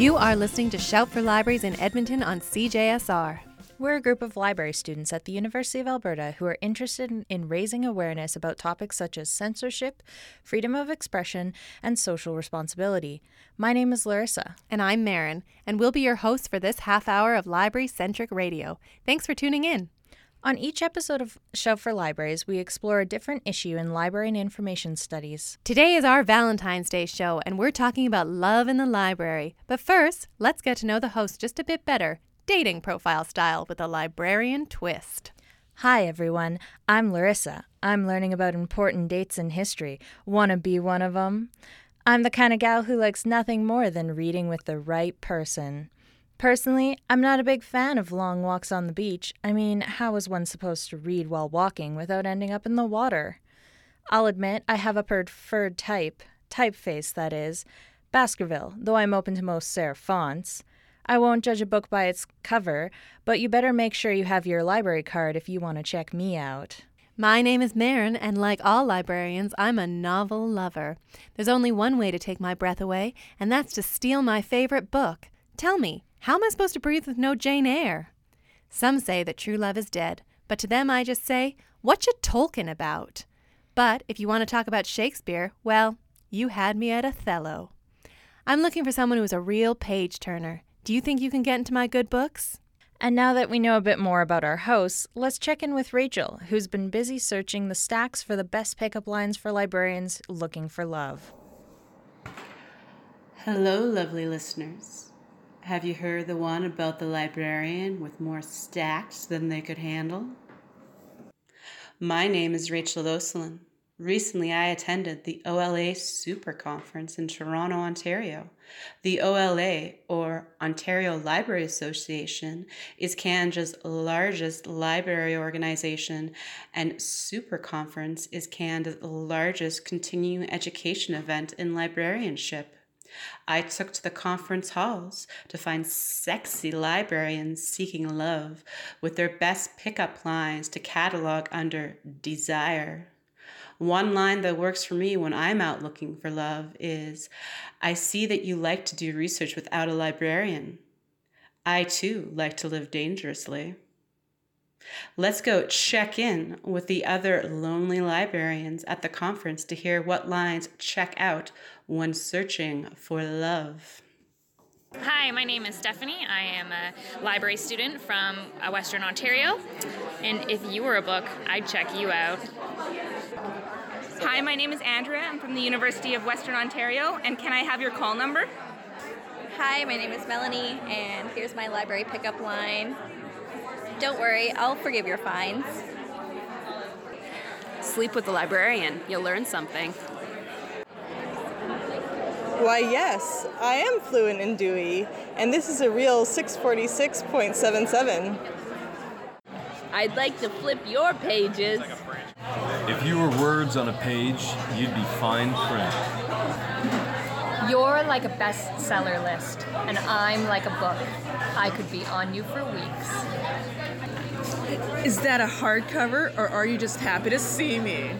You are listening to Shout for Libraries in Edmonton on CJSR. We're a group of library students at the University of Alberta who are interested in, in, raising awareness about topics such as censorship, freedom of expression, and social responsibility. My name is Larissa. And I'm Marin, and we'll be your hosts for this half hour of library centric radio. Thanks for tuning in. On each episode of Shout for Libraries, we explore a different issue in library and information studies. Today is our Valentine's Day show, and we're talking about love in the library. But first, let's get to know the host just a bit better dating profile style with a librarian twist. Hi, everyone. I'm Larissa. I'm learning about important dates in history. Wanna be one of them? I'm the kind of gal who likes nothing more than reading with the right person. Personally, I'm not a big fan of long walks on the beach. I mean, how is one supposed to read while walking without ending up in the water? I'll admit I have a preferred type, typeface that is, Baskerville, though I'm open to most serif fonts. I won't judge a book by its cover, but you better make sure you have your library card if you want to check me out. My name is Marin, and like all librarians, I'm a novel lover. There's only one way to take my breath away, and that's to steal my favorite book. Tell me, how am I supposed to breathe with no Jane Eyre? Some say that true love is dead, but to them I just say, what you Tolkien about? But if you want to talk about Shakespeare, well, you had me at Othello. I'm looking for someone who is a real page turner. Do you think you can get into my good books? And now that we know a bit more about our hosts, let's check in with Rachel, who's been busy searching the stacks for the best pickup lines for librarians looking for love. Hello, lovely listeners. Have you heard the one about the librarian with more stacks than they could handle? My name is Rachel Oselin. Recently, I attended the OLA Super Conference in Toronto, Ontario. The OLA, or Ontario Library Association, is Canada's largest library organization, and Super Conference is Canada's largest continuing education event in librarianship. I took to the conference halls to find sexy librarians seeking love with their best pickup lines to catalog under desire. One line that works for me when I'm out looking for love is I see that you like to do research without a librarian. I too like to live dangerously. Let's go check in with the other lonely librarians at the conference to hear what lines check out when searching for love. Hi, my name is Stephanie. I am a library student from uh, Western Ontario, and if you were a book, I'd check you out. Hi, my name is Andrea. I'm from the University of Western Ontario, and can I have your call number? Hi, my name is Melanie, and here's my library pickup line don't worry, I'll forgive your fines. Sleep with the librarian. You'll learn something. Why, yes, I am fluent in Dewey, and this is a real 646.77. I'd like to flip your pages. If you were words on a page, you'd be fine print. You're like a bestseller list, and I'm like a book. I could be on you for weeks. Is that a hardcover, or are you just happy to see me?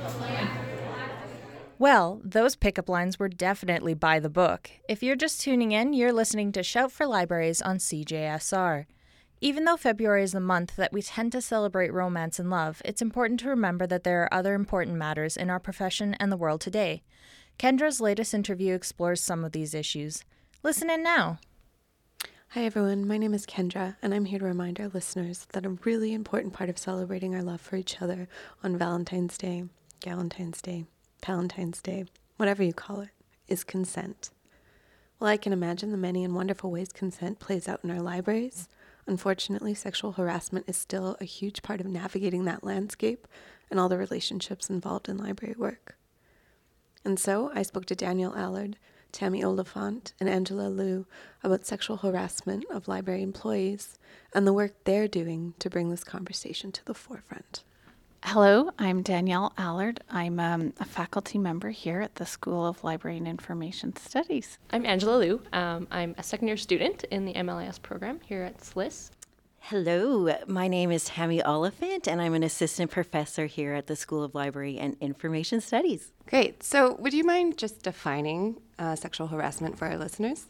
Well, those pickup lines were definitely by the book. If you're just tuning in, you're listening to Shout for Libraries on CJSR. Even though February is the month that we tend to celebrate romance and love, it's important to remember that there are other important matters in our profession and the world today. Kendra's latest interview explores some of these issues. Listen in now. Hi, everyone. My name is Kendra, and I'm here to remind our listeners that a really important part of celebrating our love for each other on Valentine's Day, Galentine's Day, Palentine's Day, whatever you call it, is consent. Well, I can imagine the many and wonderful ways consent plays out in our libraries, unfortunately, sexual harassment is still a huge part of navigating that landscape and all the relationships involved in library work. And so I spoke to Danielle Allard, Tammy Oliphant, and Angela Liu about sexual harassment of library employees and the work they're doing to bring this conversation to the forefront. Hello, I'm Danielle Allard. I'm um, a faculty member here at the School of Library and Information Studies. I'm Angela Liu. Um, I'm a second year student in the MLIS program here at SLIS. Hello, my name is Tammy Oliphant, and I'm an assistant professor here at the School of Library and Information Studies. Great. So, would you mind just defining uh, sexual harassment for our listeners?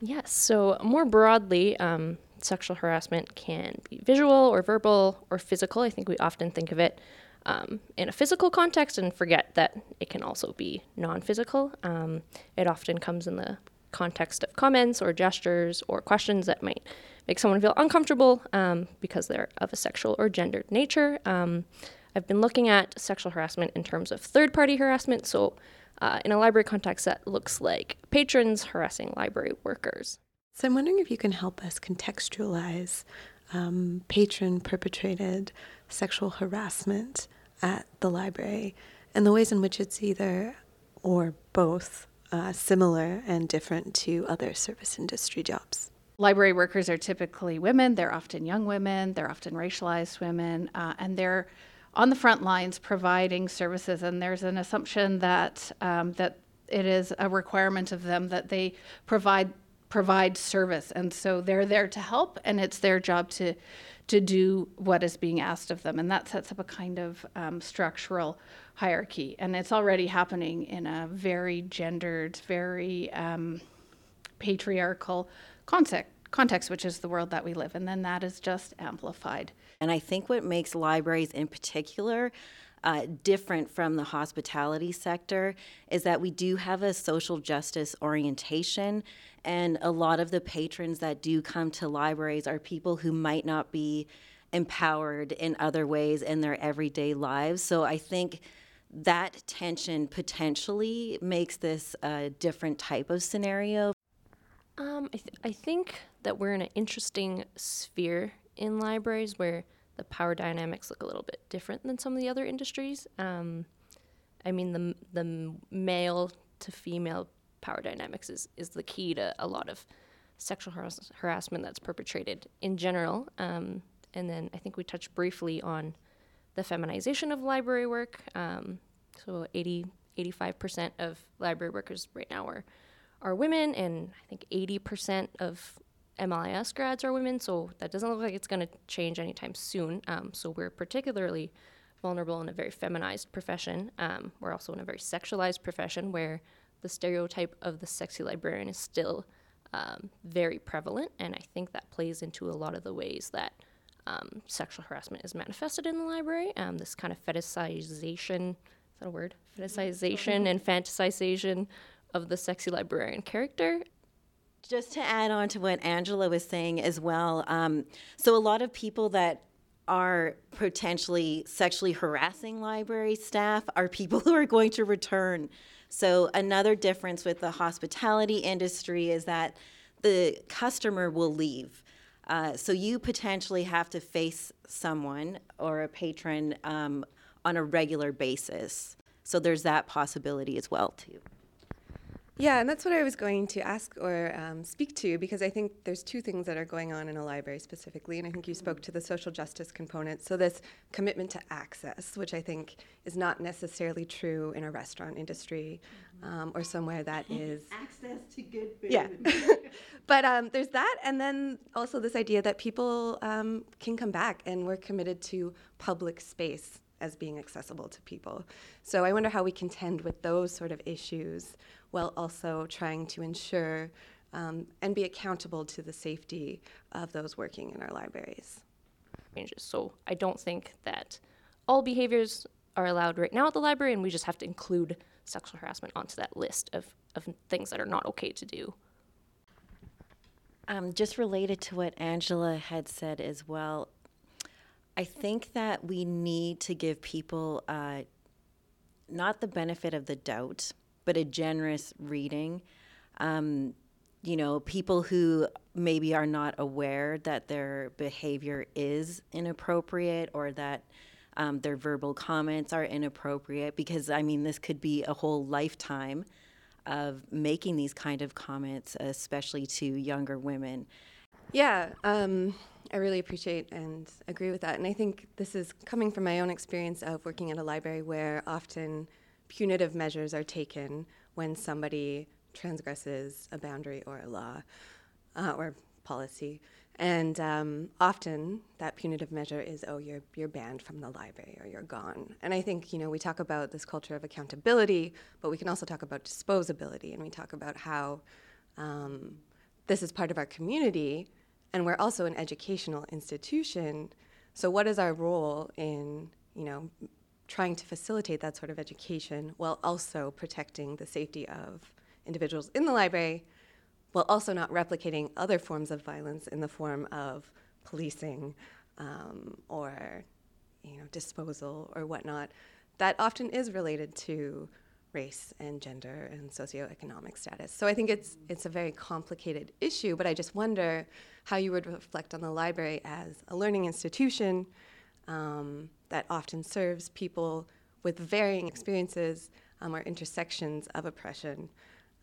Yes. So, more broadly, um, sexual harassment can be visual or verbal or physical. I think we often think of it um, in a physical context and forget that it can also be non physical. Um, it often comes in the context of comments or gestures or questions that might make someone feel uncomfortable um, because they're of a sexual or gendered nature. Um, I've been looking at sexual harassment in terms of third party harassment. So, uh, in a library context, that looks like patrons harassing library workers. So I'm wondering if you can help us contextualize um, patron perpetrated sexual harassment at the library and the ways in which it's either or both uh, similar and different to other service industry jobs. Library workers are typically women. They're often young women. They're often racialized women, uh, and they're on the front lines providing services. And there's an assumption that um, that it is a requirement of them that they provide provide service, and so they're there to help, and it's their job to to do what is being asked of them, and that sets up a kind of um, structural hierarchy, and it's already happening in a very gendered, very um, patriarchal context context, which is the world that we live in, then that is just amplified. And I think what makes libraries in particular uh, different from the hospitality sector is that we do have a social justice orientation. And a lot of the patrons that do come to libraries are people who might not be empowered in other ways in their everyday lives. So I think that tension potentially makes this a different type of scenario. Um, I, th- I think that we're in an interesting sphere in libraries where the power dynamics look a little bit different than some of the other industries. Um, I mean, the the male to female power dynamics is, is the key to a lot of sexual harass- harassment that's perpetrated in general. Um, and then I think we touched briefly on the feminization of library work. Um, so 80, 85% of library workers right now are, are women, and I think 80% of MLIS grads are women, so that doesn't look like it's going to change anytime soon. Um, so we're particularly vulnerable in a very feminized profession. Um, we're also in a very sexualized profession where the stereotype of the sexy librarian is still um, very prevalent, and I think that plays into a lot of the ways that um, sexual harassment is manifested in the library. Um, this kind of fetishization, is that a word? Fetishization and fantasization of the sexy librarian character just to add on to what Angela was saying as well, um, so a lot of people that are potentially sexually harassing library staff are people who are going to return. So another difference with the hospitality industry is that the customer will leave. Uh, so you potentially have to face someone or a patron um, on a regular basis. So there's that possibility as well too. Yeah, and that's what I was going to ask or um, speak to because I think there's two things that are going on in a library specifically, and I think you spoke to the social justice component. So, this commitment to access, which I think is not necessarily true in a restaurant industry um, or somewhere that is. Access to good food. Yeah. but um, there's that, and then also this idea that people um, can come back and we're committed to public space as being accessible to people. So I wonder how we contend with those sort of issues while also trying to ensure um, and be accountable to the safety of those working in our libraries. Ranges. So I don't think that all behaviors are allowed right now at the library, and we just have to include sexual harassment onto that list of, of things that are not okay to do. Um, just related to what Angela had said as well, I think that we need to give people uh, not the benefit of the doubt, but a generous reading. Um, you know, people who maybe are not aware that their behavior is inappropriate or that um, their verbal comments are inappropriate, because I mean, this could be a whole lifetime of making these kind of comments, especially to younger women. Yeah, um, I really appreciate and agree with that. And I think this is coming from my own experience of working at a library where often punitive measures are taken when somebody transgresses a boundary or a law uh, or policy. And um, often that punitive measure is, oh, you're, you're banned from the library or you're gone. And I think, you know, we talk about this culture of accountability, but we can also talk about disposability and we talk about how um, this is part of our community, and we're also an educational institution. So, what is our role in, you know, trying to facilitate that sort of education while also protecting the safety of individuals in the library, while also not replicating other forms of violence in the form of policing um, or, you know, disposal or whatnot? That often is related to race and gender and socioeconomic status. So I think it's it's a very complicated issue, but I just wonder how you would reflect on the library as a learning institution um, that often serves people with varying experiences um, or intersections of oppression,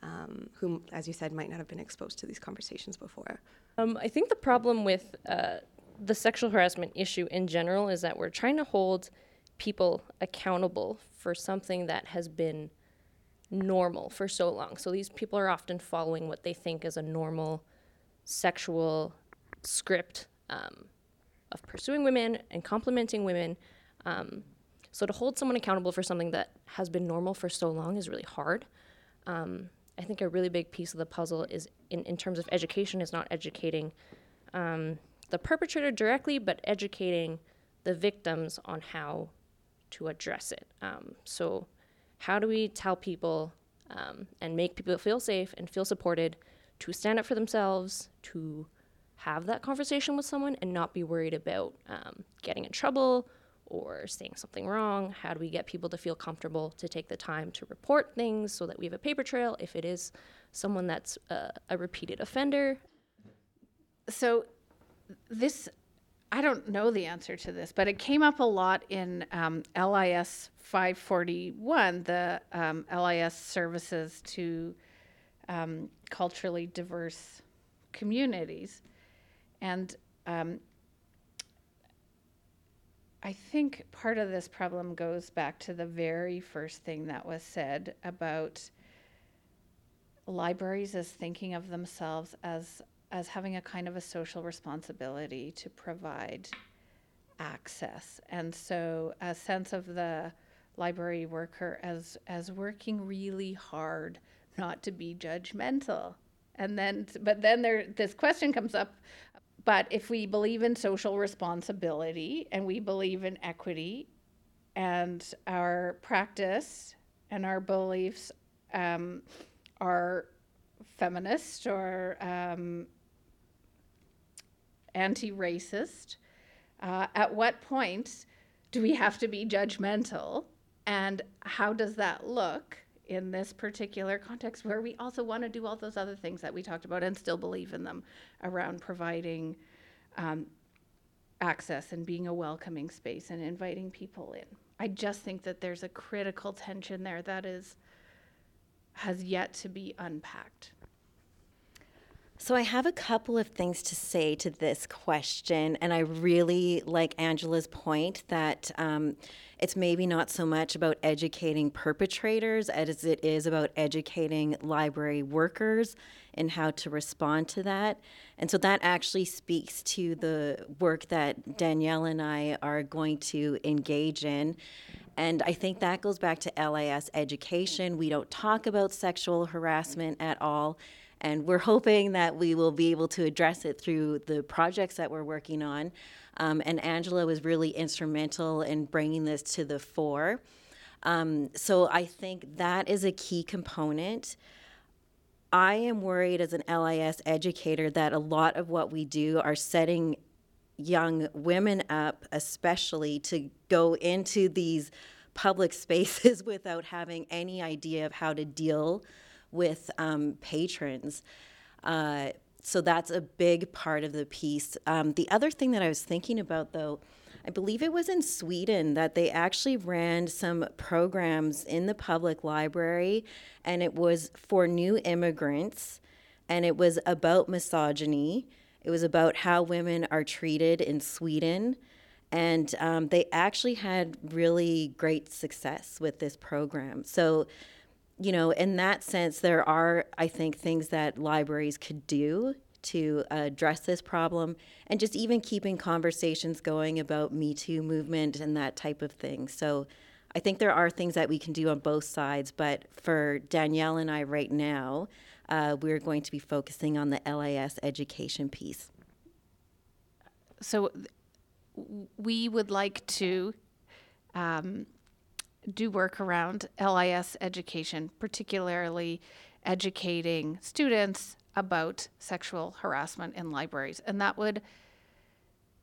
um, who, as you said, might not have been exposed to these conversations before. Um, I think the problem with uh, the sexual harassment issue in general is that we're trying to hold people accountable for something that has been normal for so long. So these people are often following what they think is a normal sexual script um, of pursuing women and complimenting women. Um, so to hold someone accountable for something that has been normal for so long is really hard. Um, I think a really big piece of the puzzle is in, in terms of education is not educating um, the perpetrator directly, but educating the victims on how to address it. Um, so how do we tell people um, and make people feel safe and feel supported to stand up for themselves, to have that conversation with someone and not be worried about um, getting in trouble or saying something wrong? How do we get people to feel comfortable to take the time to report things so that we have a paper trail if it is someone that's uh, a repeated offender? So, this I don't know the answer to this, but it came up a lot in um, LIS 541, the um, LIS services to um, culturally diverse communities. And um, I think part of this problem goes back to the very first thing that was said about libraries as thinking of themselves as as having a kind of a social responsibility to provide access. And so a sense of the library worker as as working really hard not to be judgmental. And then but then there this question comes up but if we believe in social responsibility and we believe in equity and our practice and our beliefs um, are feminist or um, anti racist, uh, at what point do we have to be judgmental? And how does that look in this particular context where we also want to do all those other things that we talked about and still believe in them around providing um, access and being a welcoming space and inviting people in? I just think that there's a critical tension there that is has yet to be unpacked. So, I have a couple of things to say to this question, and I really like Angela's point that um, it's maybe not so much about educating perpetrators as it is about educating library workers and how to respond to that. And so that actually speaks to the work that Danielle and I are going to engage in. And I think that goes back to LIS education. We don't talk about sexual harassment at all. And we're hoping that we will be able to address it through the projects that we're working on. Um, and Angela was really instrumental in bringing this to the fore. Um, so I think that is a key component. I am worried as an LIS educator that a lot of what we do are setting young women up, especially to go into these public spaces without having any idea of how to deal with um, patrons. Uh, so that's a big part of the piece. Um, the other thing that I was thinking about, though, I believe it was in Sweden that they actually ran some programs in the public library, and it was for new immigrants, and it was about misogyny. It was about how women are treated in Sweden. And um, they actually had really great success with this program. So you know, in that sense, there are, I think, things that libraries could do to address this problem and just even keeping conversations going about Me Too movement and that type of thing. So I think there are things that we can do on both sides, but for Danielle and I right now, uh, we're going to be focusing on the LIS education piece. So we would like to um, do work around LIS education, particularly educating students about sexual harassment in libraries. And that would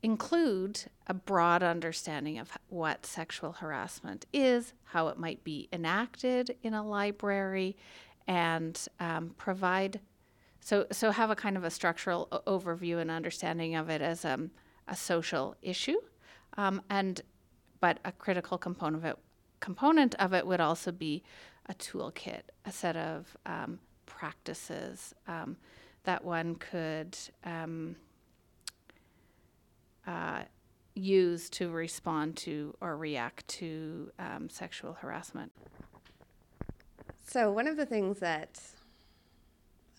include a broad understanding of what sexual harassment is, how it might be enacted in a library, and um, provide so so have a kind of a structural overview and understanding of it as um, a social issue, um, and but a critical component of it component of it would also be a toolkit, a set of um, practices um, that one could um, uh, use to respond to or react to um, sexual harassment. So, one of the things that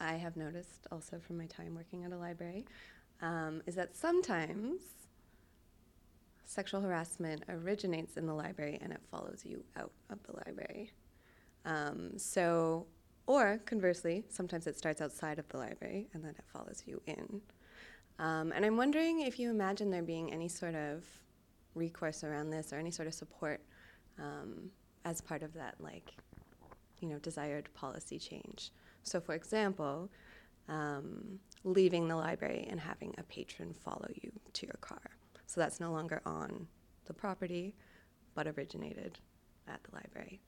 I have noticed also from my time working at a library um, is that sometimes sexual harassment originates in the library and it follows you out of the library. Um, so, or conversely, sometimes it starts outside of the library and then it follows you in. Um, and I'm wondering if you imagine there being any sort of recourse around this or any sort of support um, as part of that, like, you know, desired policy change. So, for example, um, leaving the library and having a patron follow you to your car. So that's no longer on the property, but originated at the library.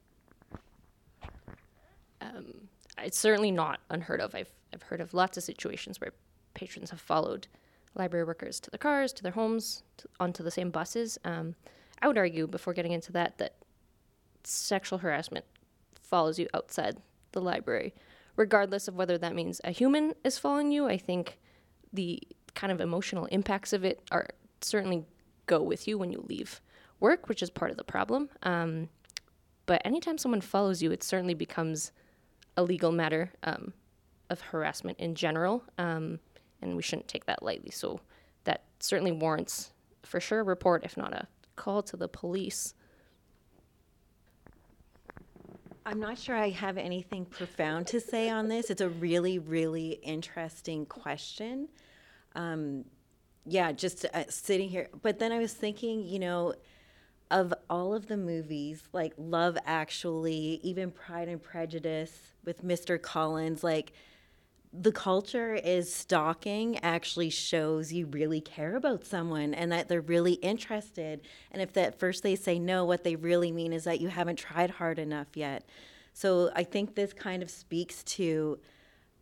Um, it's certainly not unheard of. I've, I've heard of lots of situations where patrons have followed library workers to their cars, to their homes, to, onto the same buses. Um, I would argue, before getting into that, that sexual harassment follows you outside the library, regardless of whether that means a human is following you. I think the kind of emotional impacts of it are certainly go with you when you leave work, which is part of the problem. Um, but anytime someone follows you, it certainly becomes a legal matter um, of harassment in general, um, and we shouldn't take that lightly. So that certainly warrants, for sure, a report, if not a call to the police. I'm not sure I have anything profound to say on this. It's a really, really interesting question. Um, yeah, just uh, sitting here. But then I was thinking, you know, of all of the movies, like Love Actually, even Pride and Prejudice with Mr. Collins, like the culture is stalking actually shows you really care about someone and that they're really interested. And if at first they say no, what they really mean is that you haven't tried hard enough yet. So I think this kind of speaks to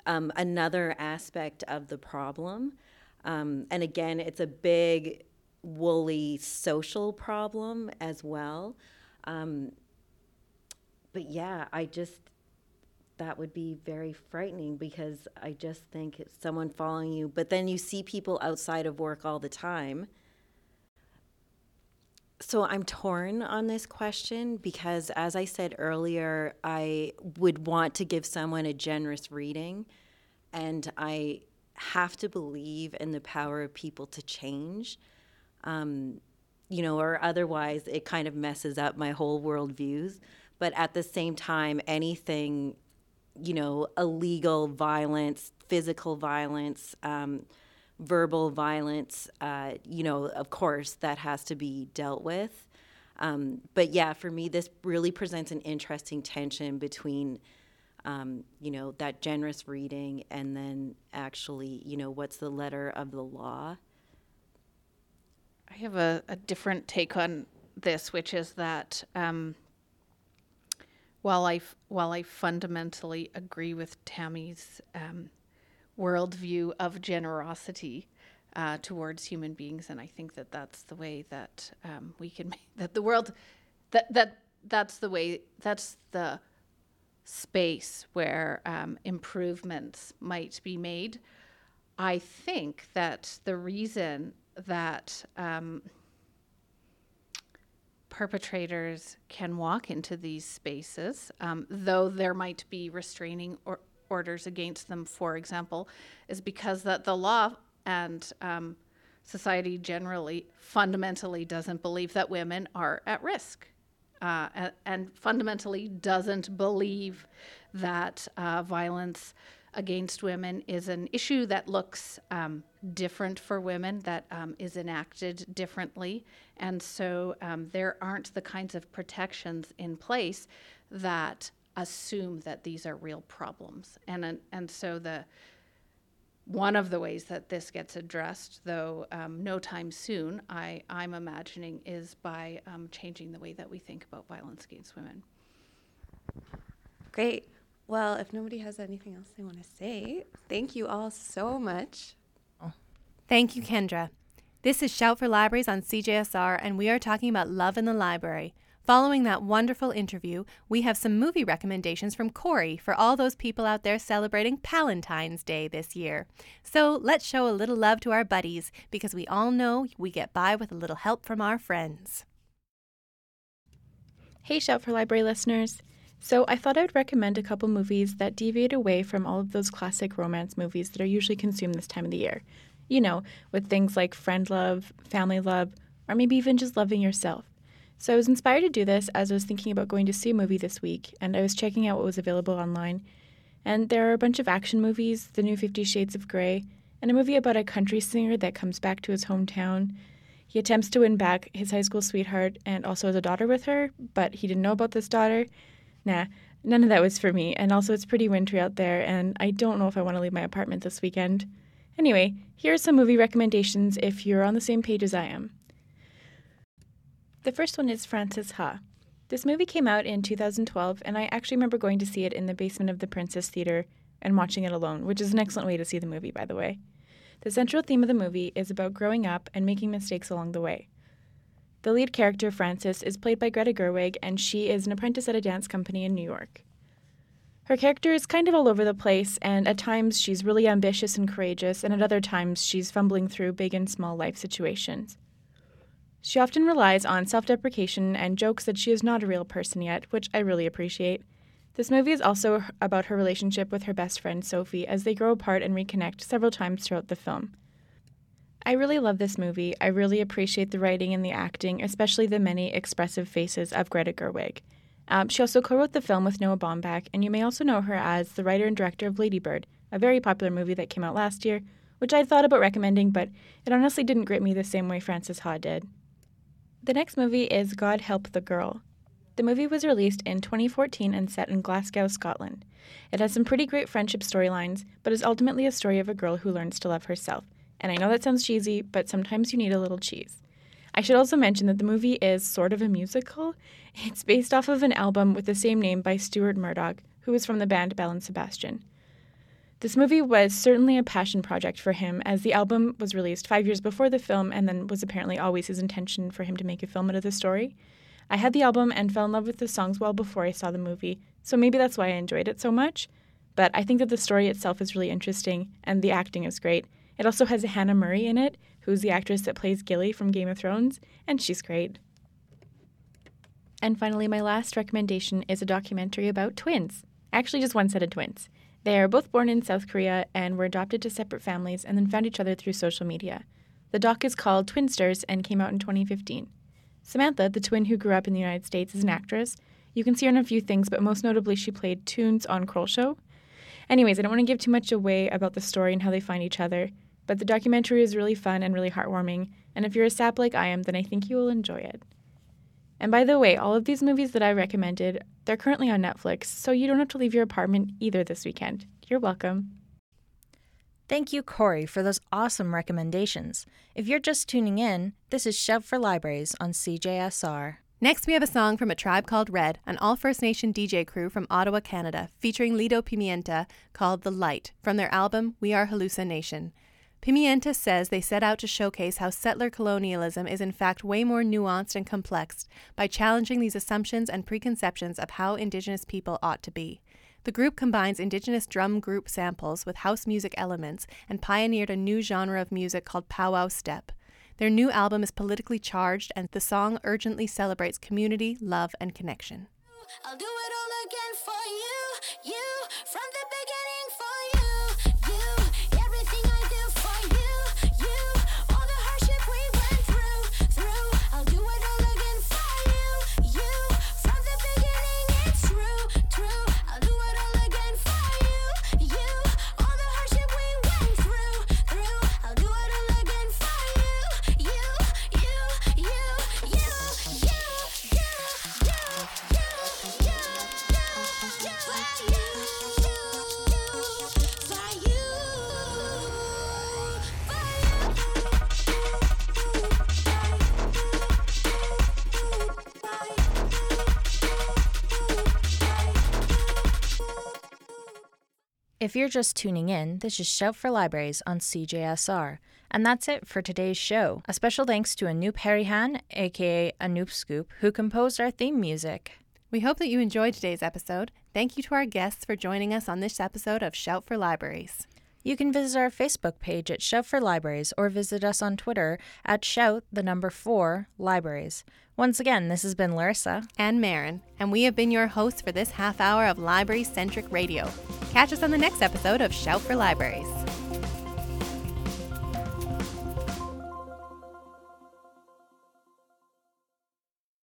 um, another aspect of the problem. Um, and again, it's a big, woolly social problem as well. Um, but yeah, I just, that would be very frightening because I just think it's someone following you. But then you see people outside of work all the time. So I'm torn on this question because, as I said earlier, I would want to give someone a generous reading. And I have to believe in the power of people to change. Um, you know, or otherwise it kind of messes up my whole worldviews. But at the same time, anything you know, illegal violence, physical violence, um, verbal violence, uh, you know, of course, that has to be dealt with. Um, but yeah, for me, this really presents an interesting tension between, um, you know, that generous reading and then actually, you know, what's the letter of the law. I have a, a different take on this, which is that um, while I while I fundamentally agree with Tammy's um, worldview of generosity uh, towards human beings, and I think that that's the way that um, we can make that the world that that that's the way that's the space where um, improvements might be made. I think that the reason that um, perpetrators can walk into these spaces, um, though there might be restraining or orders against them, for example, is because that the law and um, society generally fundamentally doesn't believe that women are at risk. Uh, and, and, fundamentally doesn't believe that uh, violence against women is an issue that looks um, different for women, that um, is enacted differently. And so um, there aren't the kinds of protections in place that assume that these are real problems. And, and so the one of the ways that this gets addressed, though um, no time soon, I, I'm imagining, is by um, changing the way that we think about violence against women. Great. Well, if nobody has anything else they want to say, thank you all so much. Thank you, Kendra. This is Shout for Libraries on CJSR, and we are talking about love in the library. Following that wonderful interview, we have some movie recommendations from Corey for all those people out there celebrating Palentine's Day this year. So let's show a little love to our buddies because we all know we get by with a little help from our friends. Hey, Shout for Library listeners. So, I thought I would recommend a couple movies that deviate away from all of those classic romance movies that are usually consumed this time of the year. You know, with things like friend love, family love, or maybe even just loving yourself. So, I was inspired to do this as I was thinking about going to see a movie this week, and I was checking out what was available online. And there are a bunch of action movies, The New Fifty Shades of Grey, and a movie about a country singer that comes back to his hometown. He attempts to win back his high school sweetheart and also has a daughter with her, but he didn't know about this daughter nah, none of that was for me. And also, it's pretty wintry out there, and I don't know if I want to leave my apartment this weekend. Anyway, here are some movie recommendations if you're on the same page as I am. The first one is Frances Ha. This movie came out in 2012, and I actually remember going to see it in the basement of the Princess Theater and watching it alone, which is an excellent way to see the movie, by the way. The central theme of the movie is about growing up and making mistakes along the way. The lead character, Frances, is played by Greta Gerwig, and she is an apprentice at a dance company in New York. Her character is kind of all over the place, and at times she's really ambitious and courageous, and at other times she's fumbling through big and small life situations. She often relies on self deprecation and jokes that she is not a real person yet, which I really appreciate. This movie is also about her relationship with her best friend Sophie as they grow apart and reconnect several times throughout the film. I really love this movie. I really appreciate the writing and the acting, especially the many expressive faces of Greta Gerwig. Um, she also co wrote the film with Noah Baumbach, and you may also know her as the writer and director of Ladybird, a very popular movie that came out last year, which I'd thought about recommending, but it honestly didn't grip me the same way Frances Ha did. The next movie is God Help the Girl. The movie was released in 2014 and set in Glasgow, Scotland. It has some pretty great friendship storylines, but is ultimately a story of a girl who learns to love herself and I know that sounds cheesy, but sometimes you need a little cheese. I should also mention that the movie is sort of a musical. It's based off of an album with the same name by Stuart Murdoch, who is from the band Belle and Sebastian. This movie was certainly a passion project for him, as the album was released five years before the film and then was apparently always his intention for him to make a film out of the story. I had the album and fell in love with the songs well before I saw the movie, so maybe that's why I enjoyed it so much. But I think that the story itself is really interesting and the acting is great, it also has Hannah Murray in it, who's the actress that plays Gilly from Game of Thrones, and she's great. And finally, my last recommendation is a documentary about twins. Actually, just one set of twins. They are both born in South Korea and were adopted to separate families and then found each other through social media. The doc is called Twinsters and came out in 2015. Samantha, the twin who grew up in the United States, is an actress. You can see her in a few things, but most notably, she played Toons on Kroll Show. Anyways, I don't want to give too much away about the story and how they find each other. But the documentary is really fun and really heartwarming, and if you're a sap like I am, then I think you will enjoy it. And by the way, all of these movies that I recommended, they're currently on Netflix, so you don't have to leave your apartment either this weekend. You're welcome. Thank you, Corey, for those awesome recommendations. If you're just tuning in, this is Shout for Libraries on CJSR. Next, we have a song from A Tribe Called Red, an all First Nation DJ crew from Ottawa, Canada, featuring Lido Pimienta called The Light from their album We Are Halluci Nation. Pimienta says they set out to showcase how settler colonialism is in fact way more nuanced and complex by challenging these assumptions and preconceptions of how Indigenous people ought to be. The group combines Indigenous drum group samples with house music elements and pioneered a new genre of music called powwow step. Their new album is politically charged, and the song urgently celebrates community, love, and connection. If you're just tuning in, this is Shout for Libraries on CJSR. And that's it for today's show. A special thanks to Anoop Harihan, aka Anoop Scoop, who composed our theme music. We hope that you enjoyed today's episode. Thank you to our guests for joining us on this episode of Shout for Libraries. You can visit our Facebook page at Shout for Libraries or visit us on Twitter at Shout the number 4 Libraries. Once again, this has been Larissa and Marin, and we have been your hosts for this half hour of library centric radio. Catch us on the next episode of Shout for Libraries.